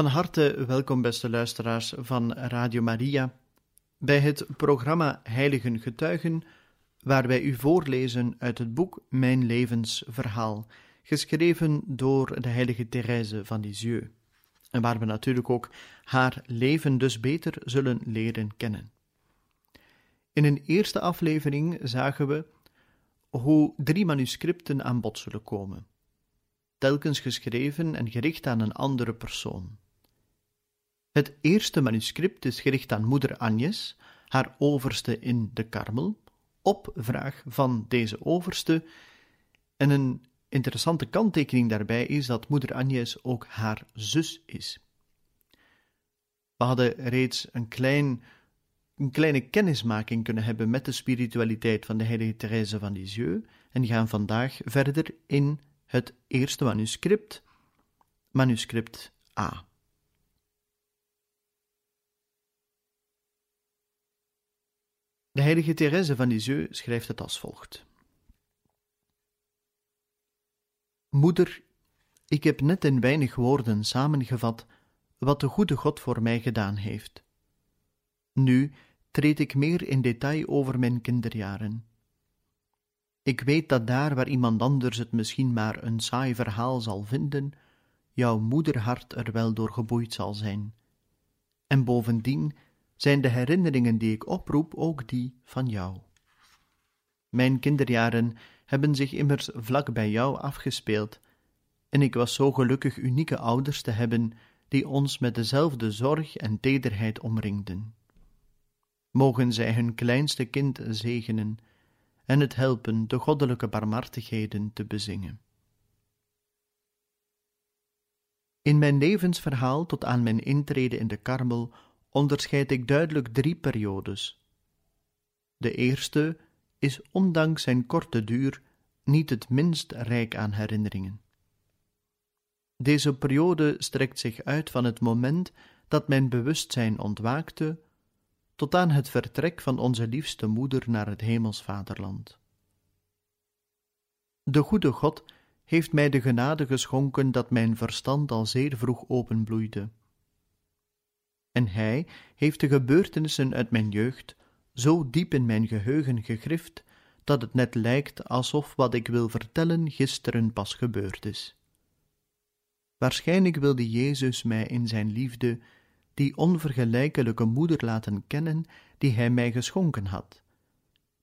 Van harte welkom, beste luisteraars van Radio Maria, bij het programma Heiligen Getuigen, waar wij u voorlezen uit het boek Mijn levensverhaal, geschreven door de heilige Thérèse van Lisieux, en waar we natuurlijk ook haar leven dus beter zullen leren kennen. In een eerste aflevering zagen we hoe drie manuscripten aan bod zullen komen telkens geschreven en gericht aan een andere persoon. Het eerste manuscript is gericht aan moeder Agnes, haar overste in de Karmel, op vraag van deze overste. En een interessante kanttekening daarbij is dat moeder Agnes ook haar zus is. We hadden reeds een, klein, een kleine kennismaking kunnen hebben met de spiritualiteit van de heilige Therese van Lisieux en gaan vandaag verder in het eerste manuscript, manuscript A. De heilige Therese van Lisieux schrijft het als volgt. Moeder, ik heb net in weinig woorden samengevat wat de goede God voor mij gedaan heeft. Nu treed ik meer in detail over mijn kinderjaren. Ik weet dat daar waar iemand anders het misschien maar een saai verhaal zal vinden, jouw moederhart er wel door geboeid zal zijn. En bovendien zijn de herinneringen die ik oproep ook die van jou. Mijn kinderjaren hebben zich immers vlak bij jou afgespeeld, en ik was zo gelukkig unieke ouders te hebben die ons met dezelfde zorg en tederheid omringden. Mogen zij hun kleinste kind zegenen en het helpen de goddelijke barmhartigheden te bezingen. In mijn levensverhaal tot aan mijn intrede in de Karmel onderscheid ik duidelijk drie periodes. De eerste is ondanks zijn korte duur niet het minst rijk aan herinneringen. Deze periode strekt zich uit van het moment dat mijn bewustzijn ontwaakte tot aan het vertrek van onze liefste moeder naar het hemels vaderland. De goede God heeft mij de genade geschonken dat mijn verstand al zeer vroeg openbloeide. En Hij heeft de gebeurtenissen uit mijn jeugd zo diep in mijn geheugen gegrift dat het net lijkt alsof wat ik wil vertellen gisteren pas gebeurd is. Waarschijnlijk wilde Jezus mij in zijn liefde die onvergelijkelijke moeder laten kennen die hij mij geschonken had,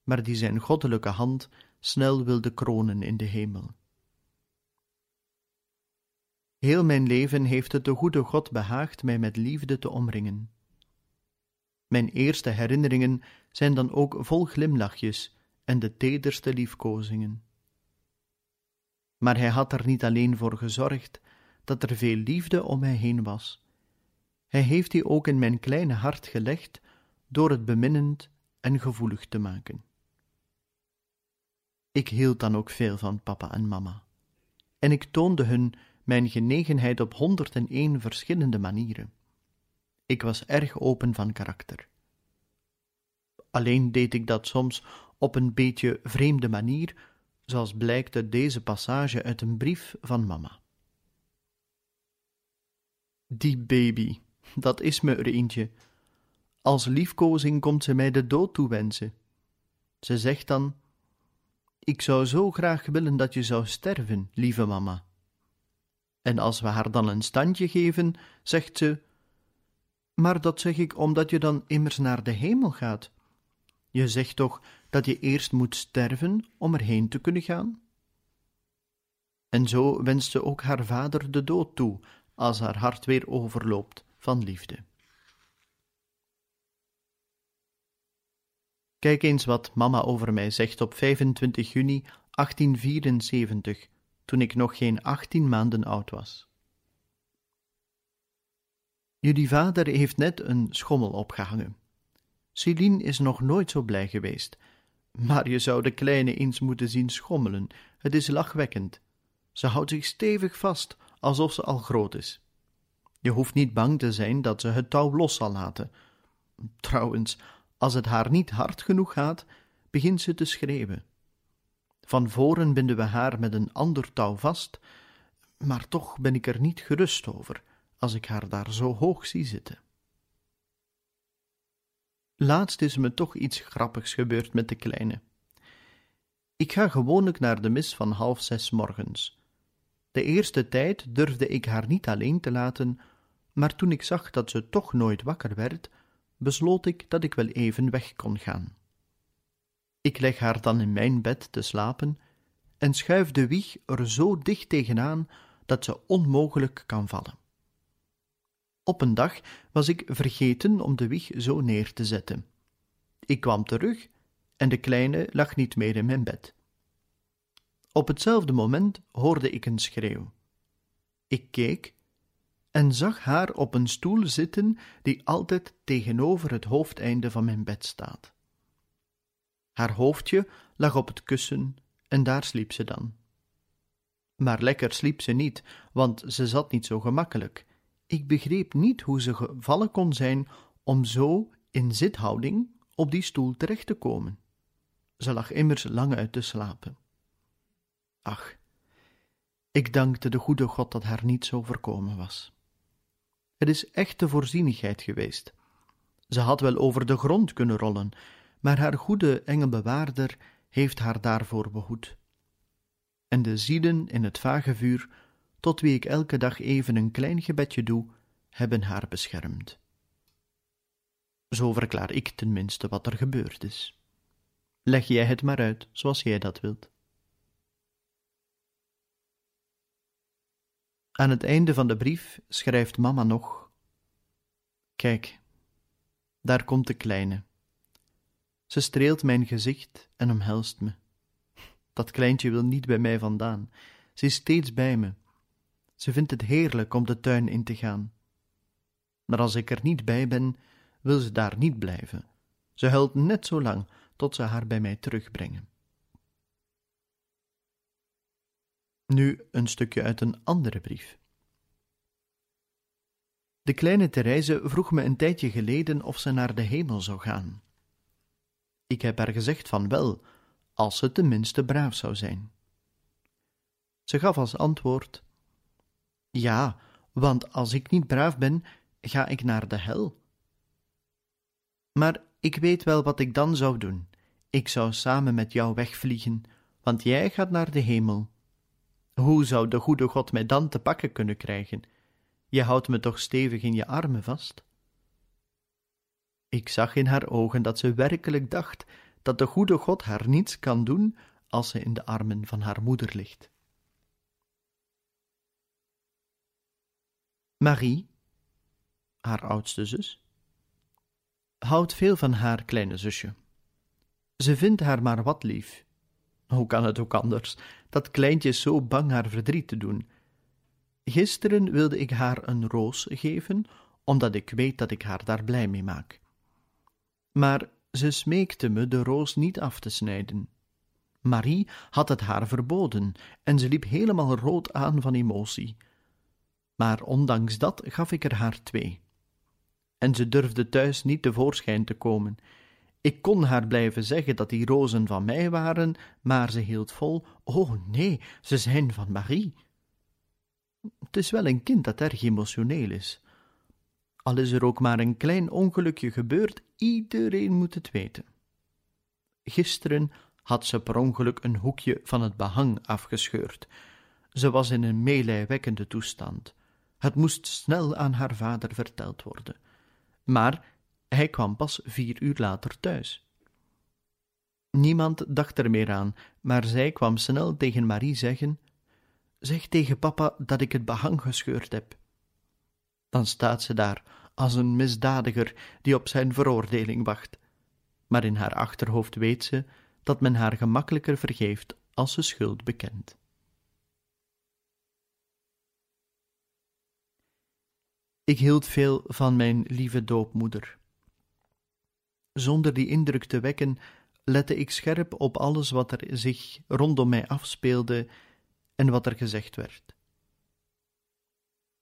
maar die zijn goddelijke hand snel wilde kronen in de hemel. Heel mijn leven heeft het de goede God behaagd mij met liefde te omringen. Mijn eerste herinneringen zijn dan ook vol glimlachjes en de tederste liefkozingen. Maar hij had er niet alleen voor gezorgd dat er veel liefde om mij heen was, hij heeft die ook in mijn kleine hart gelegd door het beminnend en gevoelig te maken. Ik hield dan ook veel van papa en mama, en ik toonde hun mijn genegenheid op honderd en één verschillende manieren. Ik was erg open van karakter. Alleen deed ik dat soms op een beetje vreemde manier, zoals blijkt uit deze passage uit een brief van mama. Die baby, dat is me er eentje. Als liefkozing komt ze mij de dood toewensen. Ze zegt dan: Ik zou zo graag willen dat je zou sterven, lieve mama. En als we haar dan een standje geven, zegt ze: Maar dat zeg ik omdat je dan immers naar de hemel gaat. Je zegt toch dat je eerst moet sterven om erheen te kunnen gaan? En zo wenst ze ook haar vader de dood toe, als haar hart weer overloopt van liefde. Kijk eens wat mama over mij zegt op 25 juni 1874, toen ik nog geen 18 maanden oud was. Jullie vader heeft net een schommel opgehangen. Celine is nog nooit zo blij geweest. Maar je zou de kleine eens moeten zien schommelen. Het is lachwekkend. Ze houdt zich stevig vast, alsof ze al groot is. Je hoeft niet bang te zijn dat ze het touw los zal laten. Trouwens, als het haar niet hard genoeg gaat, begint ze te schreeuwen. Van voren binden we haar met een ander touw vast, maar toch ben ik er niet gerust over als ik haar daar zo hoog zie zitten. Laatst is me toch iets grappigs gebeurd met de kleine. Ik ga gewoonlijk naar de mis van half zes morgens. De eerste tijd durfde ik haar niet alleen te laten, maar toen ik zag dat ze toch nooit wakker werd, besloot ik dat ik wel even weg kon gaan. Ik leg haar dan in mijn bed te slapen en schuif de wieg er zo dicht tegenaan dat ze onmogelijk kan vallen. Op een dag was ik vergeten om de wieg zo neer te zetten. Ik kwam terug en de kleine lag niet meer in mijn bed. Op hetzelfde moment hoorde ik een schreeuw. Ik keek en zag haar op een stoel zitten die altijd tegenover het hoofdeinde van mijn bed staat. Haar hoofdje lag op het kussen en daar sliep ze dan. Maar lekker sliep ze niet, want ze zat niet zo gemakkelijk. Ik begreep niet hoe ze gevallen kon zijn om zo in zithouding op die stoel terecht te komen. Ze lag immers lang uit te slapen. Ach, ik dankte de goede God dat haar niet zo voorkomen was. Het is echte voorzienigheid geweest. Ze had wel over de grond kunnen rollen, maar haar goede engelbewaarder heeft haar daarvoor behoed. En de zielen in het vage vuur, tot wie ik elke dag even een klein gebedje doe, hebben haar beschermd. Zo verklaar ik tenminste wat er gebeurd is. Leg jij het maar uit zoals jij dat wilt. Aan het einde van de brief schrijft mama nog: Kijk, daar komt de kleine. Ze streelt mijn gezicht en omhelst me. Dat kleintje wil niet bij mij vandaan. Ze is steeds bij me. Ze vindt het heerlijk om de tuin in te gaan. Maar als ik er niet bij ben, wil ze daar niet blijven. Ze huilt net zo lang tot ze haar bij mij terugbrengen. Nu een stukje uit een andere brief. De kleine Therese vroeg me een tijdje geleden of ze naar de hemel zou gaan. Ik heb haar gezegd van wel, als ze tenminste braaf zou zijn. Ze gaf als antwoord: Ja, want als ik niet braaf ben, ga ik naar de hel. Maar ik weet wel wat ik dan zou doen. Ik zou samen met jou wegvliegen, want jij gaat naar de hemel hoe zou de goede God mij dan te pakken kunnen krijgen? Je houdt me toch stevig in je armen vast? Ik zag in haar ogen dat ze werkelijk dacht dat de goede God haar niets kan doen als ze in de armen van haar moeder ligt. Marie, haar oudste zus, houdt veel van haar kleine zusje. Ze vindt haar maar wat lief hoe kan het ook anders? Dat kleintje is zo bang haar verdriet te doen. Gisteren wilde ik haar een roos geven, omdat ik weet dat ik haar daar blij mee maak. Maar ze smeekte me de roos niet af te snijden. Marie had het haar verboden en ze liep helemaal rood aan van emotie. Maar ondanks dat gaf ik er haar twee. En ze durfde thuis niet tevoorschijn te komen. Ik kon haar blijven zeggen dat die rozen van mij waren, maar ze hield vol: Oh nee, ze zijn van Marie. Het is wel een kind dat erg emotioneel is. Al is er ook maar een klein ongelukje gebeurd, iedereen moet het weten. Gisteren had ze per ongeluk een hoekje van het behang afgescheurd. Ze was in een meelijwekkende toestand. Het moest snel aan haar vader verteld worden. Maar hij kwam pas vier uur later thuis. Niemand dacht er meer aan, maar zij kwam snel tegen Marie zeggen: Zeg tegen papa dat ik het behang gescheurd heb. Dan staat ze daar als een misdadiger die op zijn veroordeling wacht. maar in haar achterhoofd weet ze dat men haar gemakkelijker vergeeft als ze schuld bekent. Ik hield veel van mijn lieve doopmoeder. Zonder die indruk te wekken, lette ik scherp op alles wat er zich rondom mij afspeelde en wat er gezegd werd.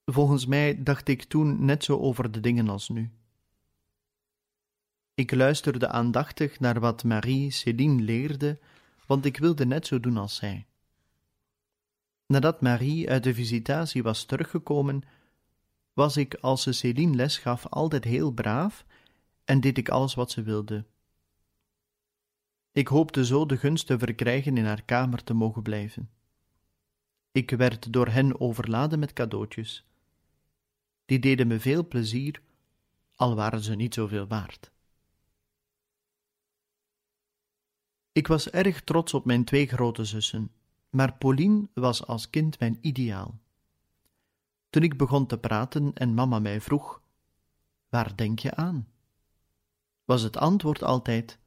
Volgens mij dacht ik toen net zo over de dingen als nu. Ik luisterde aandachtig naar wat Marie Céline leerde, want ik wilde net zo doen als zij. Nadat Marie uit de visitatie was teruggekomen, was ik als ze Céline les gaf altijd heel braaf en deed ik alles wat ze wilde. Ik hoopte zo de gunst te verkrijgen in haar kamer te mogen blijven. Ik werd door hen overladen met cadeautjes. Die deden me veel plezier, al waren ze niet zoveel waard. Ik was erg trots op mijn twee grote zussen, maar Pauline was als kind mijn ideaal. Toen ik begon te praten en mama mij vroeg: Waar denk je aan? was het antwoord altijd: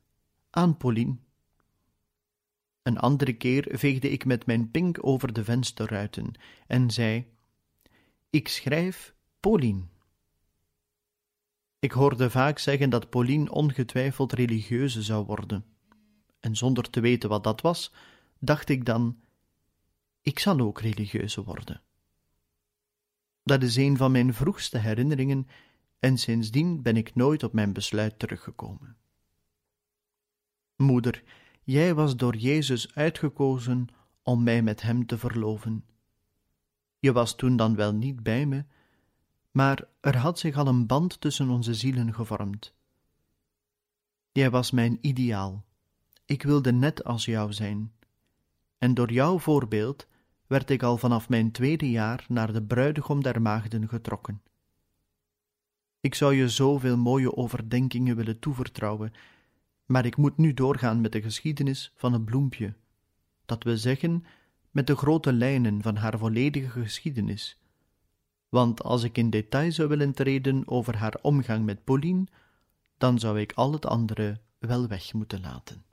Aan Pauline. Een andere keer veegde ik met mijn pink over de vensterruiten en zei: Ik schrijf Pauline. Ik hoorde vaak zeggen dat Pauline ongetwijfeld religieuze zou worden. En zonder te weten wat dat was, dacht ik dan: Ik zal ook religieuze worden. Dat is een van mijn vroegste herinneringen en sindsdien ben ik nooit op mijn besluit teruggekomen. Moeder, jij was door Jezus uitgekozen om mij met Hem te verloven. Je was toen dan wel niet bij me, maar er had zich al een band tussen onze zielen gevormd. Jij was mijn ideaal. Ik wilde net als jou zijn. En door jouw voorbeeld werd ik al vanaf mijn tweede jaar naar de bruidegom der maagden getrokken. Ik zou je zoveel mooie overdenkingen willen toevertrouwen, maar ik moet nu doorgaan met de geschiedenis van een bloempje, dat we zeggen met de grote lijnen van haar volledige geschiedenis. Want als ik in detail zou willen treden over haar omgang met Pauline, dan zou ik al het andere wel weg moeten laten.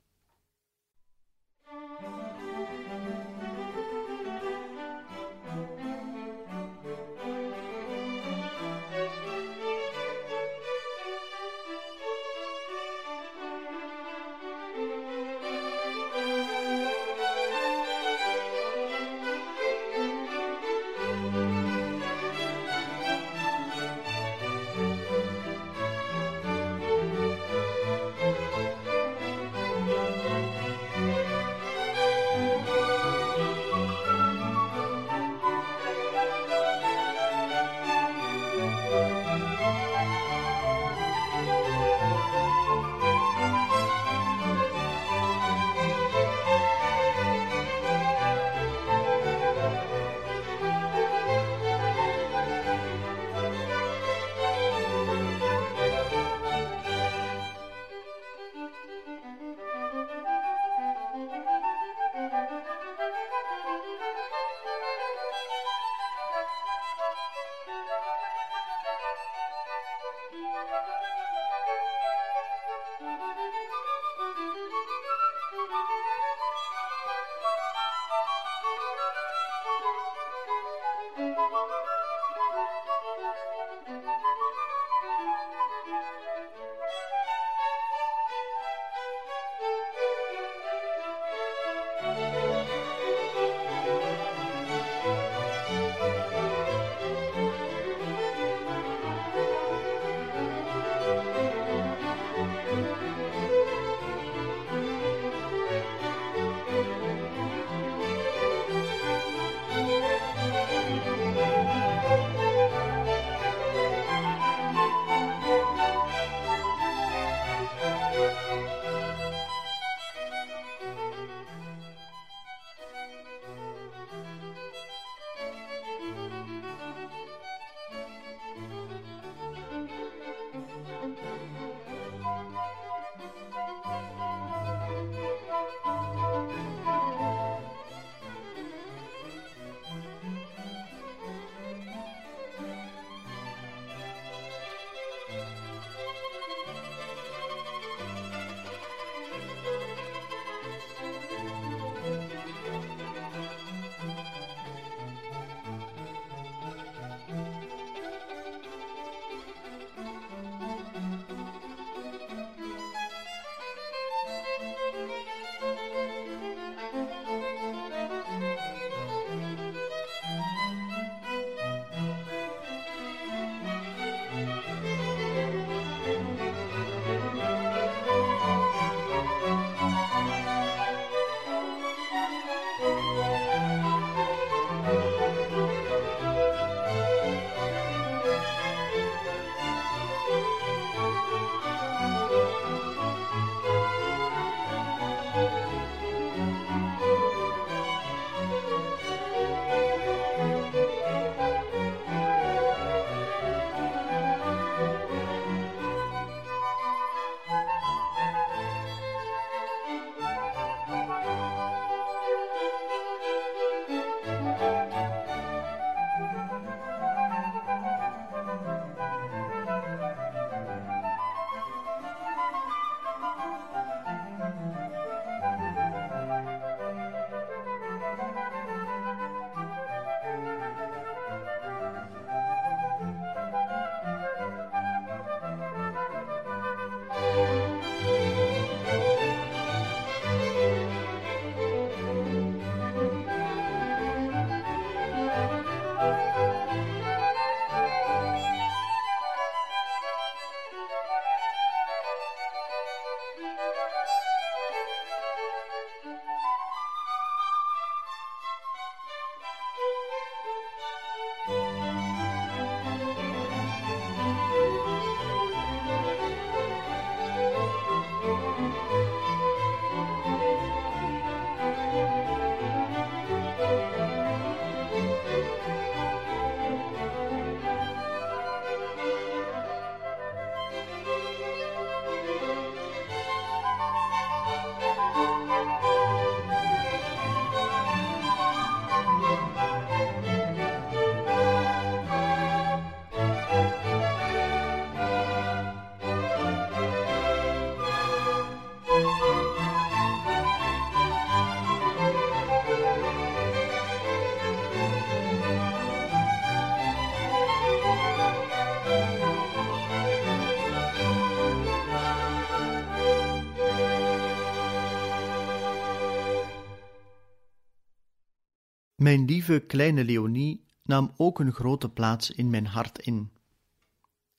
Lieve kleine Leonie nam ook een grote plaats in mijn hart in.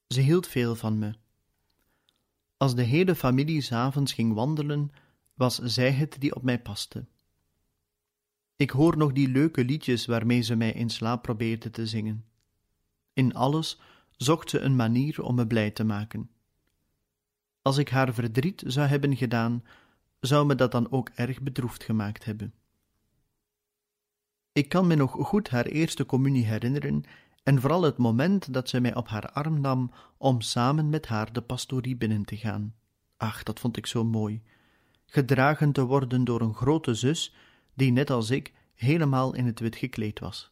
Ze hield veel van me. Als de hele familie s'avonds ging wandelen, was zij het die op mij paste. Ik hoor nog die leuke liedjes waarmee ze mij in slaap probeerde te zingen. In alles zocht ze een manier om me blij te maken. Als ik haar verdriet zou hebben gedaan, zou me dat dan ook erg bedroefd gemaakt hebben. Ik kan me nog goed haar eerste communie herinneren en vooral het moment dat ze mij op haar arm nam om samen met haar de pastorie binnen te gaan. Ach, dat vond ik zo mooi. Gedragen te worden door een grote zus, die net als ik helemaal in het wit gekleed was.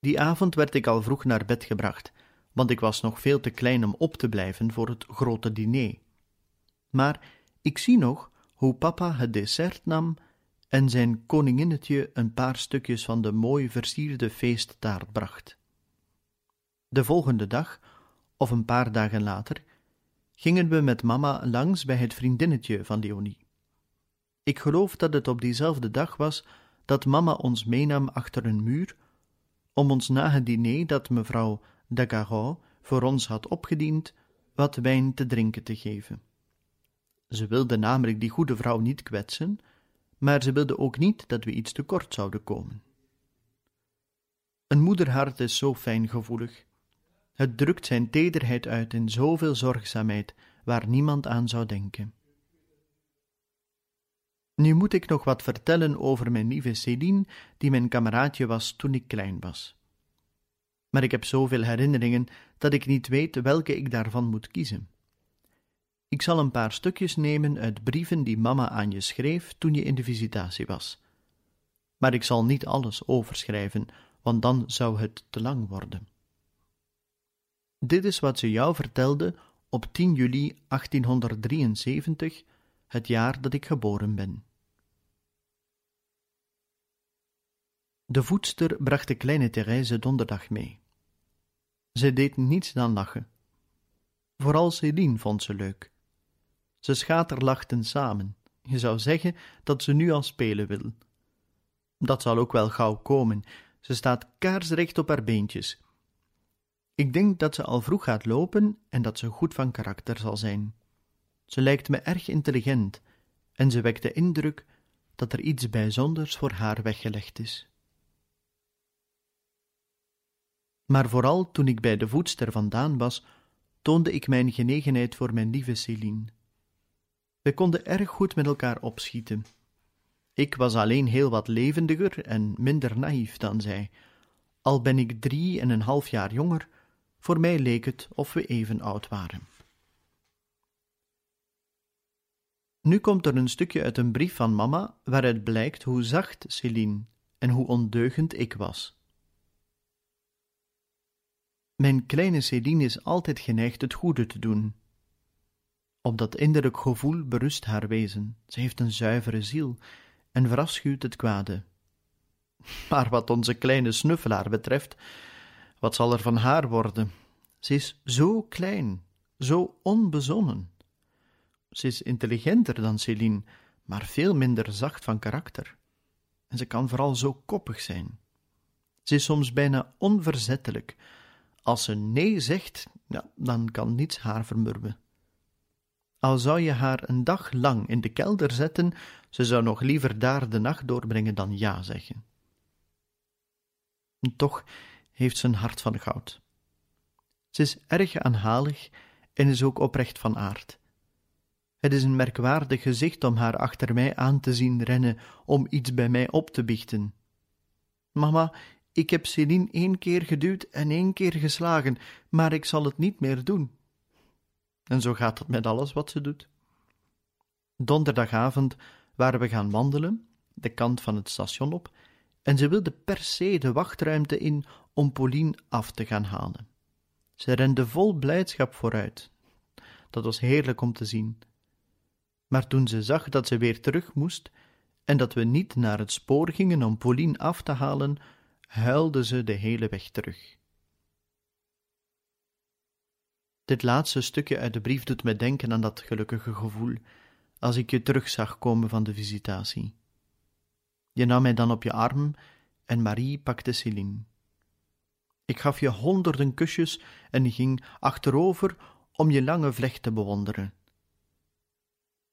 Die avond werd ik al vroeg naar bed gebracht, want ik was nog veel te klein om op te blijven voor het grote diner. Maar ik zie nog hoe papa het dessert nam en zijn koninginnetje een paar stukjes van de mooi versierde feesttaart bracht. De volgende dag, of een paar dagen later, gingen we met mama langs bij het vriendinnetje van Leonie. Ik geloof dat het op diezelfde dag was dat mama ons meenam achter een muur om ons na het diner dat mevrouw Dagaro voor ons had opgediend, wat wijn te drinken te geven. Ze wilde namelijk die goede vrouw niet kwetsen, maar ze wilde ook niet dat we iets te kort zouden komen. Een moederhart is zo fijngevoelig. Het drukt zijn tederheid uit in zoveel zorgzaamheid waar niemand aan zou denken. Nu moet ik nog wat vertellen over mijn lieve Céline, die mijn kameraadje was toen ik klein was. Maar ik heb zoveel herinneringen dat ik niet weet welke ik daarvan moet kiezen. Ik zal een paar stukjes nemen uit brieven die mama aan je schreef toen je in de visitatie was. Maar ik zal niet alles overschrijven, want dan zou het te lang worden. Dit is wat ze jou vertelde op 10 juli 1873, het jaar dat ik geboren ben. De voedster bracht de kleine Therese donderdag mee. Ze deed niets dan lachen. Vooral Céline vond ze leuk. Ze schaterlachten samen. Je zou zeggen dat ze nu al spelen wil. Dat zal ook wel gauw komen. Ze staat kaarsrecht op haar beentjes. Ik denk dat ze al vroeg gaat lopen en dat ze goed van karakter zal zijn. Ze lijkt me erg intelligent en ze wekt de indruk dat er iets bijzonders voor haar weggelegd is. Maar vooral toen ik bij de voedster vandaan was, toonde ik mijn genegenheid voor mijn lieve Céline. We konden erg goed met elkaar opschieten. Ik was alleen heel wat levendiger en minder naïef dan zij. Al ben ik drie en een half jaar jonger, voor mij leek het of we even oud waren. Nu komt er een stukje uit een brief van mama, waaruit blijkt hoe zacht Céline en hoe ondeugend ik was. Mijn kleine Céline is altijd geneigd het goede te doen. Op dat innerlijk gevoel berust haar wezen. Ze heeft een zuivere ziel en verafschuwt het kwade. Maar wat onze kleine snuffelaar betreft, wat zal er van haar worden? Ze is zo klein, zo onbezonnen. Ze is intelligenter dan Céline, maar veel minder zacht van karakter. En ze kan vooral zo koppig zijn. Ze is soms bijna onverzettelijk. Als ze nee zegt, ja, dan kan niets haar vermurwen. Al zou je haar een dag lang in de kelder zetten, ze zou nog liever daar de nacht doorbrengen dan ja zeggen. En toch heeft ze een hart van goud. Ze is erg aanhalig en is ook oprecht van aard. Het is een merkwaardig gezicht om haar achter mij aan te zien rennen om iets bij mij op te biechten. Mama, ik heb Céline één keer geduwd en één keer geslagen, maar ik zal het niet meer doen. En zo gaat het met alles wat ze doet. Donderdagavond waren we gaan wandelen, de kant van het station op, en ze wilde per se de wachtruimte in om Pauline af te gaan halen. Ze rende vol blijdschap vooruit. Dat was heerlijk om te zien. Maar toen ze zag dat ze weer terug moest en dat we niet naar het spoor gingen om Pauline af te halen, huilde ze de hele weg terug. Dit laatste stukje uit de brief doet me denken aan dat gelukkige gevoel als ik je terug zag komen van de visitatie. Je nam mij dan op je arm en Marie pakte Céline. Ik gaf je honderden kusjes en ging achterover om je lange vlecht te bewonderen.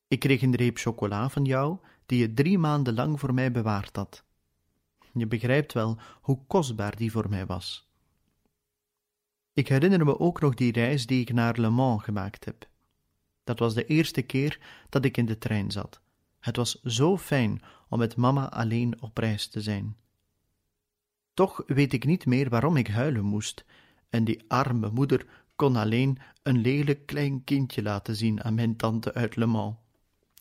Ik kreeg een reep chocola van jou, die je drie maanden lang voor mij bewaard had. Je begrijpt wel hoe kostbaar die voor mij was. Ik herinner me ook nog die reis die ik naar Le Mans gemaakt heb. Dat was de eerste keer dat ik in de trein zat. Het was zo fijn om met mama alleen op reis te zijn. Toch weet ik niet meer waarom ik huilen moest, en die arme moeder kon alleen een lelijk klein kindje laten zien aan mijn tante uit Le Mans.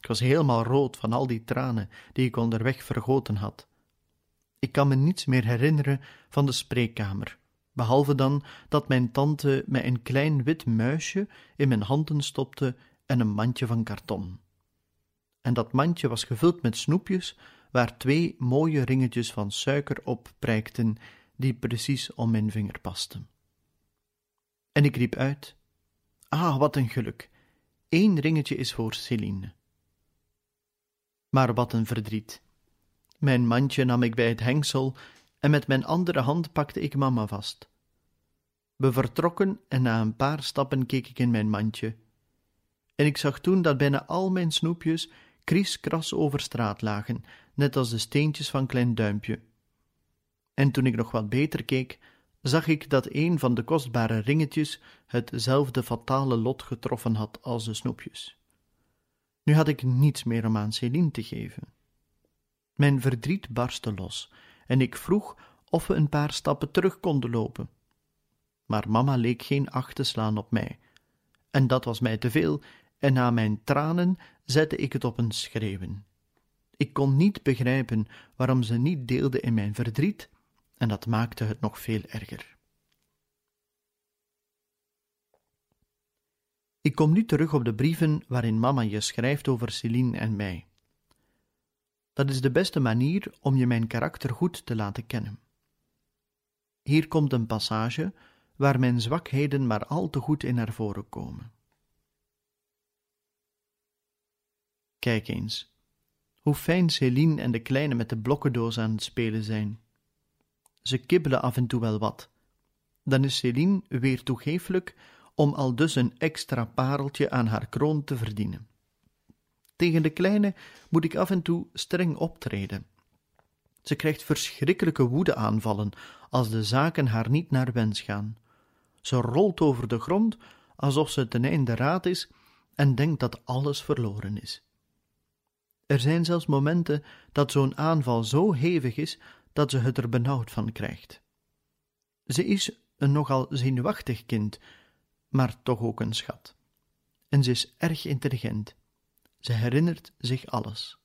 Ik was helemaal rood van al die tranen die ik onderweg vergoten had. Ik kan me niets meer herinneren van de spreekkamer, behalve dan dat mijn tante mij een klein wit muisje in mijn handen stopte en een mandje van karton. En dat mandje was gevuld met snoepjes, waar twee mooie ringetjes van suiker op prijkten, die precies om mijn vinger pasten. En ik riep uit: Ah, wat een geluk! Eén ringetje is voor Celine. Maar wat een verdriet! Mijn mandje nam ik bij het hengsel en met mijn andere hand pakte ik mama vast. We vertrokken en na een paar stappen keek ik in mijn mandje. En ik zag toen dat bijna al mijn snoepjes krieskras over straat lagen, net als de steentjes van Klein Duimpje. En toen ik nog wat beter keek, zag ik dat een van de kostbare ringetjes hetzelfde fatale lot getroffen had als de snoepjes. Nu had ik niets meer om aan Céline te geven. Mijn verdriet barstte los en ik vroeg of we een paar stappen terug konden lopen. Maar mama leek geen acht te slaan op mij. En dat was mij te veel, en na mijn tranen zette ik het op een schreeuwen. Ik kon niet begrijpen waarom ze niet deelde in mijn verdriet, en dat maakte het nog veel erger. Ik kom nu terug op de brieven waarin mama je schrijft over Celine en mij. Dat is de beste manier om je mijn karakter goed te laten kennen. Hier komt een passage waar mijn zwakheden maar al te goed in naar voren komen. Kijk eens, hoe fijn Céline en de kleine met de blokkendoos aan het spelen zijn. Ze kibbelen af en toe wel wat. Dan is Céline weer toegeeflijk om al dus een extra pareltje aan haar kroon te verdienen. Tegen de kleine moet ik af en toe streng optreden. Ze krijgt verschrikkelijke woedeaanvallen als de zaken haar niet naar wens gaan. Ze rolt over de grond alsof ze ten einde raad is en denkt dat alles verloren is. Er zijn zelfs momenten dat zo'n aanval zo hevig is dat ze het er benauwd van krijgt. Ze is een nogal zenuwachtig kind, maar toch ook een schat. En ze is erg intelligent. Ze herinnert zich alles.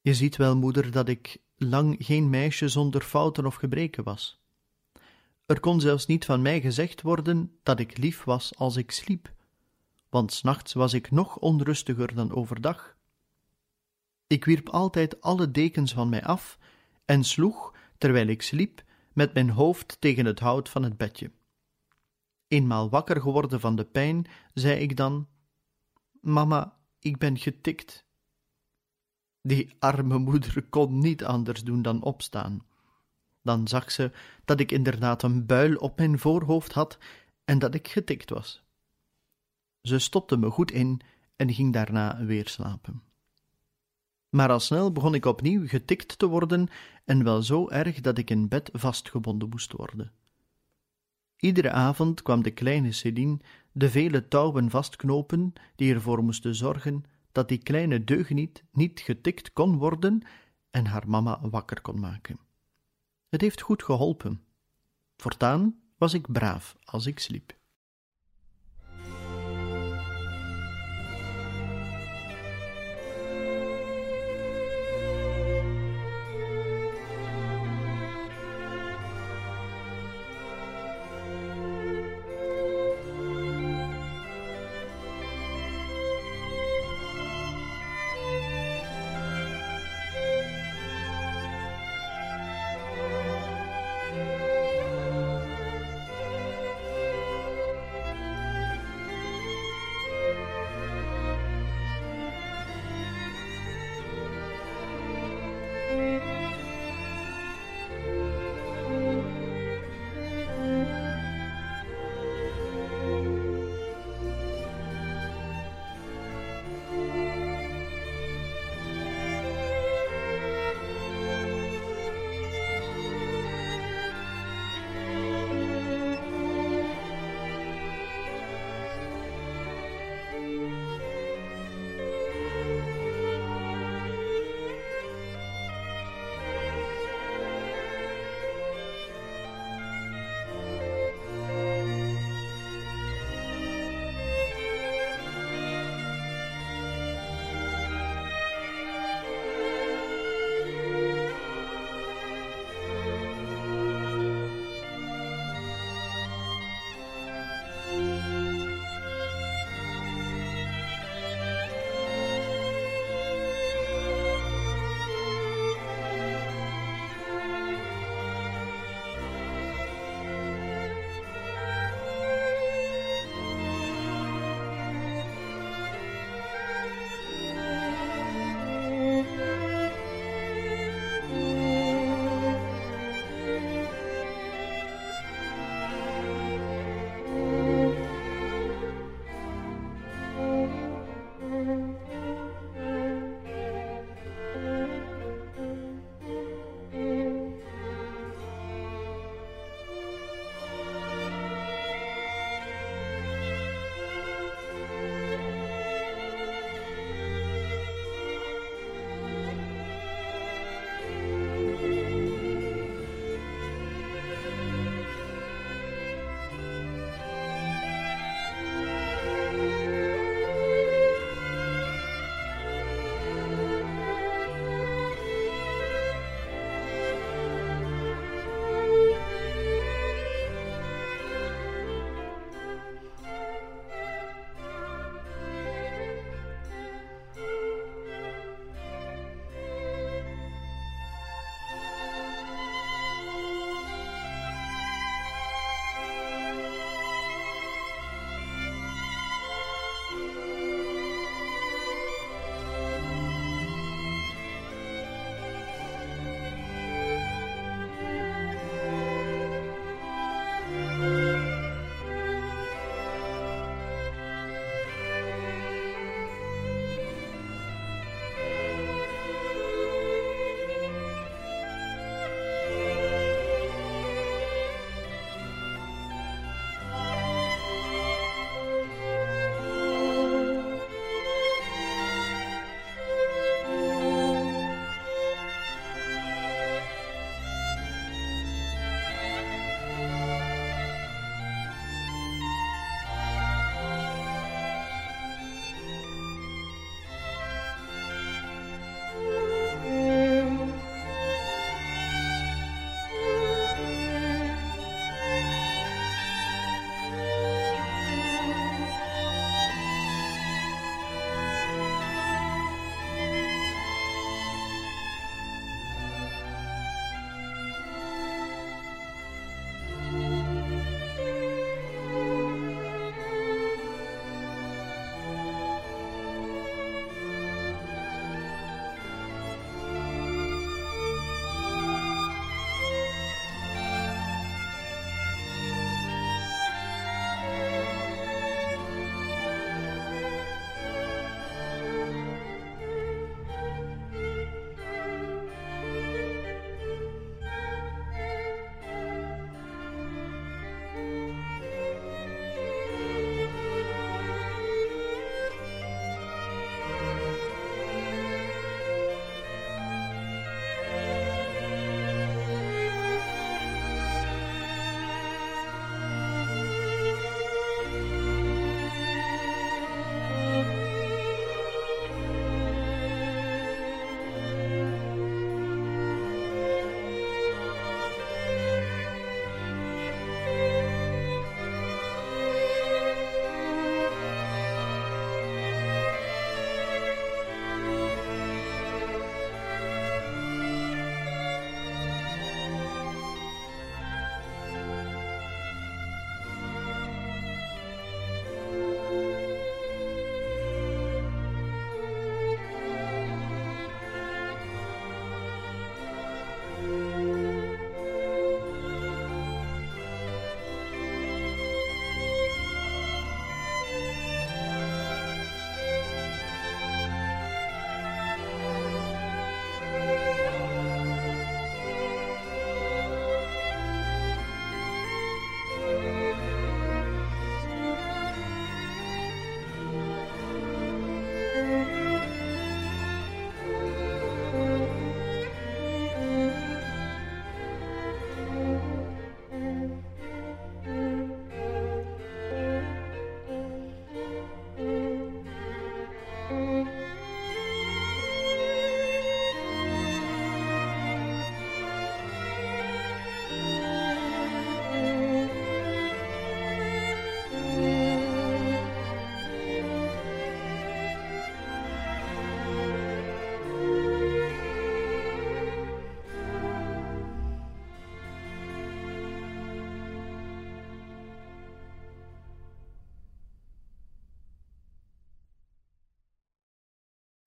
Je ziet wel, moeder, dat ik lang geen meisje zonder fouten of gebreken was. Er kon zelfs niet van mij gezegd worden dat ik lief was als ik sliep, want s nachts was ik nog onrustiger dan overdag. Ik wierp altijd alle dekens van mij af en sloeg, terwijl ik sliep, met mijn hoofd tegen het hout van het bedje. Eenmaal wakker geworden van de pijn, zei ik dan: Mama, ik ben getikt. Die arme moeder kon niet anders doen dan opstaan. Dan zag ze dat ik inderdaad een buil op mijn voorhoofd had en dat ik getikt was. Ze stopte me goed in en ging daarna weer slapen. Maar al snel begon ik opnieuw getikt te worden en wel zo erg dat ik in bed vastgebonden moest worden. Iedere avond kwam de kleine Céline de vele touwen vastknopen die ervoor moesten zorgen dat die kleine deugniet niet getikt kon worden en haar mama wakker kon maken. Het heeft goed geholpen. Voortaan was ik braaf als ik sliep.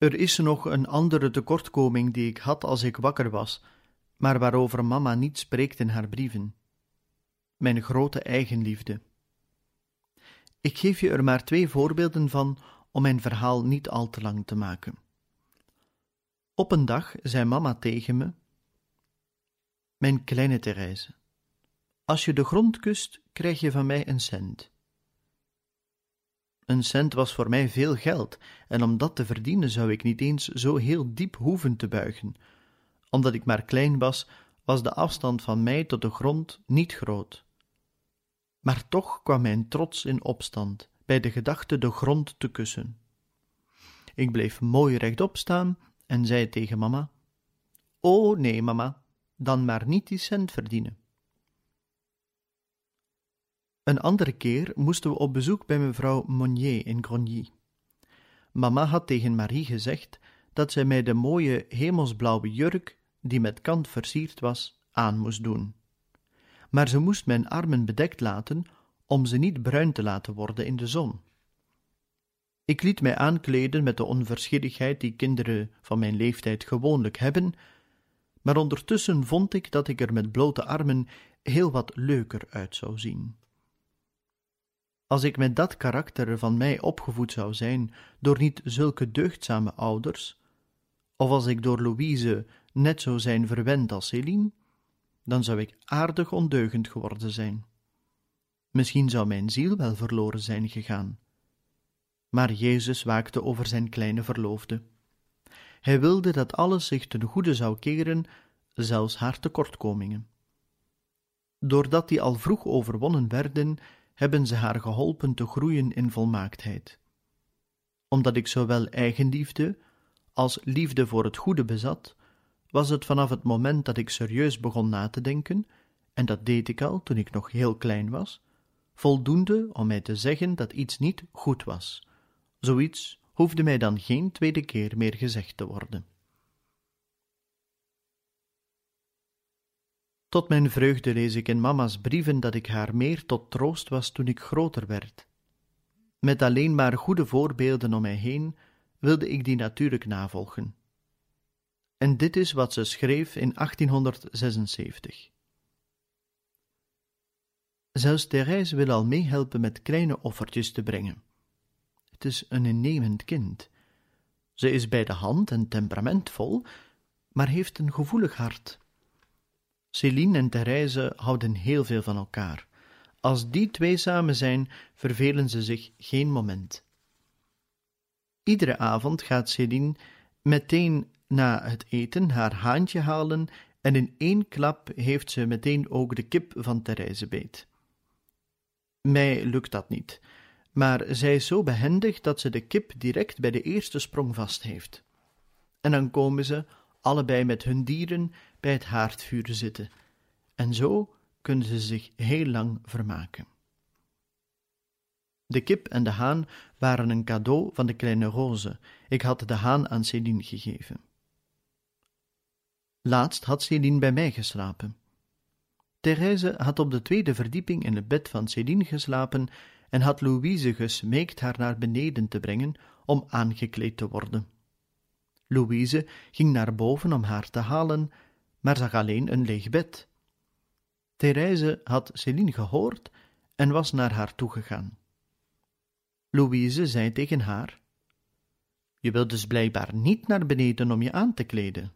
Er is nog een andere tekortkoming die ik had als ik wakker was, maar waarover mama niet spreekt in haar brieven. Mijn grote eigenliefde. Ik geef je er maar twee voorbeelden van om mijn verhaal niet al te lang te maken. Op een dag zei mama tegen me: Mijn kleine Therese, als je de grond kust, krijg je van mij een cent. Een cent was voor mij veel geld, en om dat te verdienen zou ik niet eens zo heel diep hoeven te buigen. Omdat ik maar klein was, was de afstand van mij tot de grond niet groot. Maar toch kwam mijn trots in opstand bij de gedachte de grond te kussen. Ik bleef mooi rechtop staan en zei tegen mama: O nee, mama, dan maar niet die cent verdienen. Een andere keer moesten we op bezoek bij mevrouw Monnier in Grogny. Mama had tegen Marie gezegd dat zij mij de mooie hemelsblauwe jurk, die met kant versierd was, aan moest doen. Maar ze moest mijn armen bedekt laten om ze niet bruin te laten worden in de zon. Ik liet mij aankleden met de onverschilligheid die kinderen van mijn leeftijd gewoonlijk hebben, maar ondertussen vond ik dat ik er met blote armen heel wat leuker uit zou zien. Als ik met dat karakter van mij opgevoed zou zijn door niet zulke deugdzame ouders, of als ik door Louise net zo zijn verwend als Céline, dan zou ik aardig ondeugend geworden zijn. Misschien zou mijn ziel wel verloren zijn gegaan. Maar Jezus waakte over zijn kleine verloofde. Hij wilde dat alles zich ten goede zou keren, zelfs haar tekortkomingen. Doordat die al vroeg overwonnen werden, hebben ze haar geholpen te groeien in volmaaktheid. Omdat ik zowel eigenliefde als liefde voor het goede bezat, was het vanaf het moment dat ik serieus begon na te denken, en dat deed ik al toen ik nog heel klein was, voldoende om mij te zeggen dat iets niet goed was. Zoiets hoefde mij dan geen tweede keer meer gezegd te worden. Tot mijn vreugde lees ik in mama's brieven dat ik haar meer tot troost was toen ik groter werd. Met alleen maar goede voorbeelden om mij heen wilde ik die natuurlijk navolgen. En dit is wat ze schreef in 1876. Zelfs Therese wil al meehelpen met kleine offertjes te brengen. Het is een innemend kind. Ze is bij de hand en temperamentvol, maar heeft een gevoelig hart. Céline en Therese houden heel veel van elkaar. Als die twee samen zijn, vervelen ze zich geen moment. Iedere avond gaat Céline meteen na het eten haar haantje halen en in één klap heeft ze meteen ook de kip van Therese beet. Mij lukt dat niet, maar zij is zo behendig dat ze de kip direct bij de eerste sprong vast heeft. En dan komen ze, allebei met hun dieren, bij het haardvuur zitten, en zo kunnen ze zich heel lang vermaken. De kip en de haan waren een cadeau van de kleine Roze. Ik had de haan aan Céline gegeven. Laatst had Céline bij mij geslapen. Therese had op de tweede verdieping in het bed van Céline geslapen en had Louise gesmeekt haar naar beneden te brengen om aangekleed te worden. Louise ging naar boven om haar te halen, maar zag alleen een leeg bed. Therese had Céline gehoord en was naar haar toegegaan. Louise zei tegen haar: Je wilt dus blijkbaar niet naar beneden om je aan te kleden.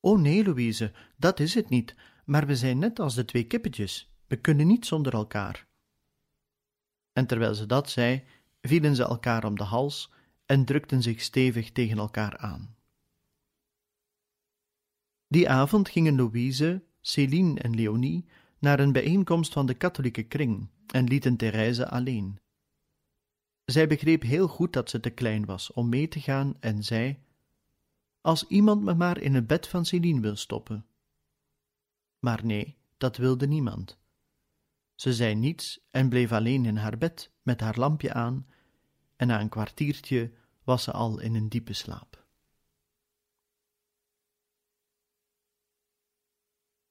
O nee, Louise, dat is het niet, maar we zijn net als de twee kippetjes, we kunnen niet zonder elkaar. En terwijl ze dat zei, vielen ze elkaar om de hals en drukten zich stevig tegen elkaar aan. Die avond gingen Louise, Céline en Leonie naar een bijeenkomst van de katholieke kring en lieten Therese alleen. Zij begreep heel goed dat ze te klein was om mee te gaan en zei: Als iemand me maar in het bed van Céline wil stoppen. Maar nee, dat wilde niemand. Ze zei niets en bleef alleen in haar bed met haar lampje aan, en na een kwartiertje was ze al in een diepe slaap.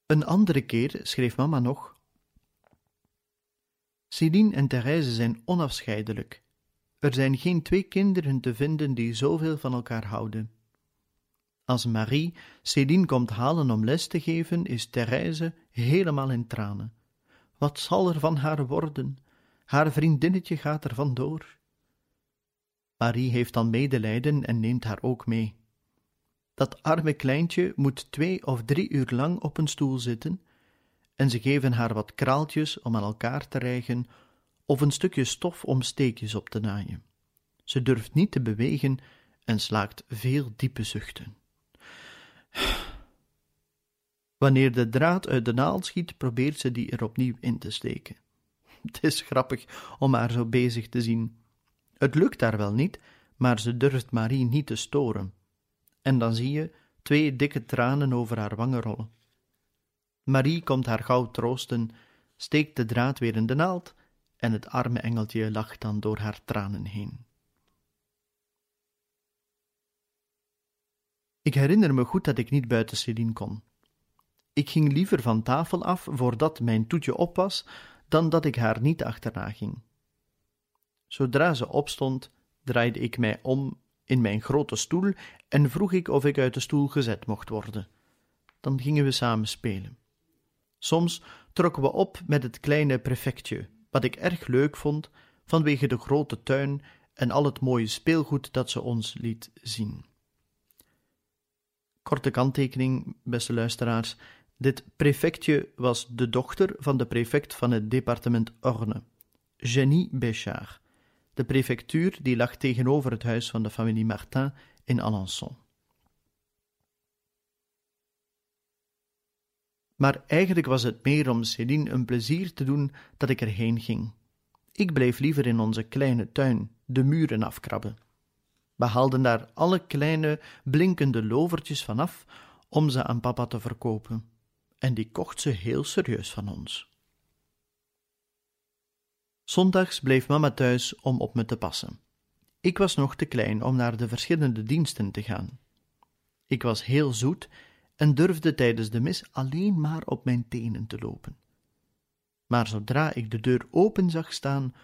Een andere keer schreef mama nog: Céline en Thérèse zijn onafscheidelijk. Er zijn geen twee kinderen te vinden die zoveel van elkaar houden. Als Marie Céline komt halen om les te geven, is Therese helemaal in tranen. Wat zal er van haar worden? Haar vriendinnetje gaat er vandoor. Marie heeft dan medelijden en neemt haar ook mee. Dat arme kleintje moet twee of drie uur lang op een stoel zitten, en ze geven haar wat kraaltjes om aan elkaar te rijgen of een stukje stof om steekjes op te naaien. Ze durft niet te bewegen en slaakt veel diepe zuchten. Wanneer de draad uit de naald schiet, probeert ze die er opnieuw in te steken. Het is grappig om haar zo bezig te zien. Het lukt haar wel niet, maar ze durft Marie niet te storen. En dan zie je twee dikke tranen over haar wangen rollen. Marie komt haar gauw troosten, steekt de draad weer in de naald en het arme engeltje lacht dan door haar tranen heen. Ik herinner me goed dat ik niet buiten Céline kon. Ik ging liever van tafel af voordat mijn toetje op was, dan dat ik haar niet achterna ging. Zodra ze opstond, draaide ik mij om in mijn grote stoel en vroeg ik of ik uit de stoel gezet mocht worden. Dan gingen we samen spelen. Soms trokken we op met het kleine prefectje, wat ik erg leuk vond vanwege de grote tuin en al het mooie speelgoed dat ze ons liet zien. Korte kanttekening, beste luisteraars. Dit prefectje was de dochter van de prefect van het departement Orne, Jenny Béchard. De prefectuur die lag tegenover het huis van de familie Martin in Alençon. Maar eigenlijk was het meer om Céline een plezier te doen dat ik erheen ging. Ik bleef liever in onze kleine tuin de muren afkrabben. We haalden daar alle kleine, blinkende lovertjes vanaf om ze aan papa te verkopen, en die kocht ze heel serieus van ons. Zondags bleef mama thuis om op me te passen. Ik was nog te klein om naar de verschillende diensten te gaan. Ik was heel zoet en durfde tijdens de mis alleen maar op mijn tenen te lopen. Maar zodra ik de deur open zag staan,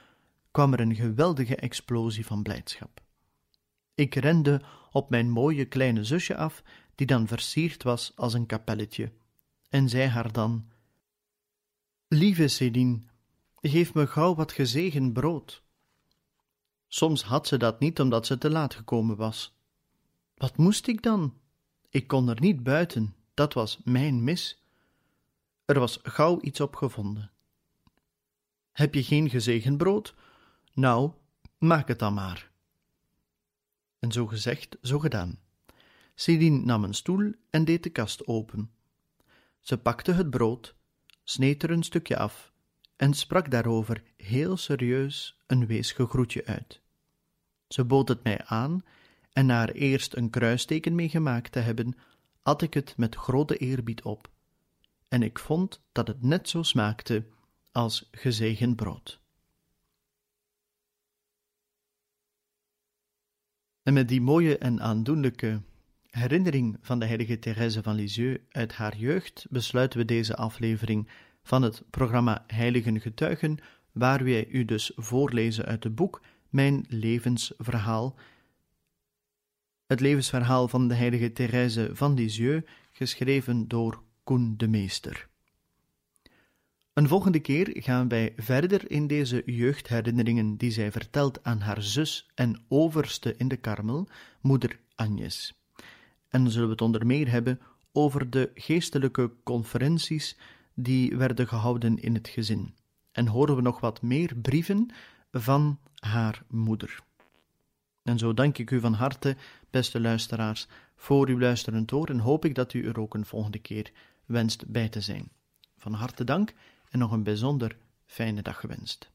kwam er een geweldige explosie van blijdschap. Ik rende op mijn mooie kleine zusje af, die dan versierd was als een kapelletje, en zei haar dan: Lieve Céline, geef me gauw wat gezegend brood. Soms had ze dat niet omdat ze te laat gekomen was. Wat moest ik dan? Ik kon er niet buiten, dat was mijn mis. Er was gauw iets op gevonden. Heb je geen gezegend brood? Nou, maak het dan maar. En zo gezegd, zo gedaan. Céline nam een stoel en deed de kast open. Ze pakte het brood, sneed er een stukje af en sprak daarover heel serieus een weesge groetje uit. Ze bood het mij aan en na er eerst een kruisteken mee gemaakt te hebben, at ik het met grote eerbied op. En ik vond dat het net zo smaakte als gezegend brood. En met die mooie en aandoenlijke herinnering van de heilige Thérèse van Lisieux uit haar jeugd besluiten we deze aflevering van het programma Heiligen Getuigen, waar wij u dus voorlezen uit het boek Mijn levensverhaal. Het levensverhaal van de heilige Thérèse van Lisieux, geschreven door Koen de Meester. Een volgende keer gaan wij verder in deze jeugdherinneringen die zij vertelt aan haar zus en overste in de Karmel, moeder Agnes. En zullen we het onder meer hebben over de geestelijke conferenties die werden gehouden in het gezin. En horen we nog wat meer brieven van haar moeder. En zo dank ik u van harte, beste luisteraars, voor uw luisterend oor en hoop ik dat u er ook een volgende keer wenst bij te zijn. Van harte dank en nog een bijzonder fijne dag gewenst.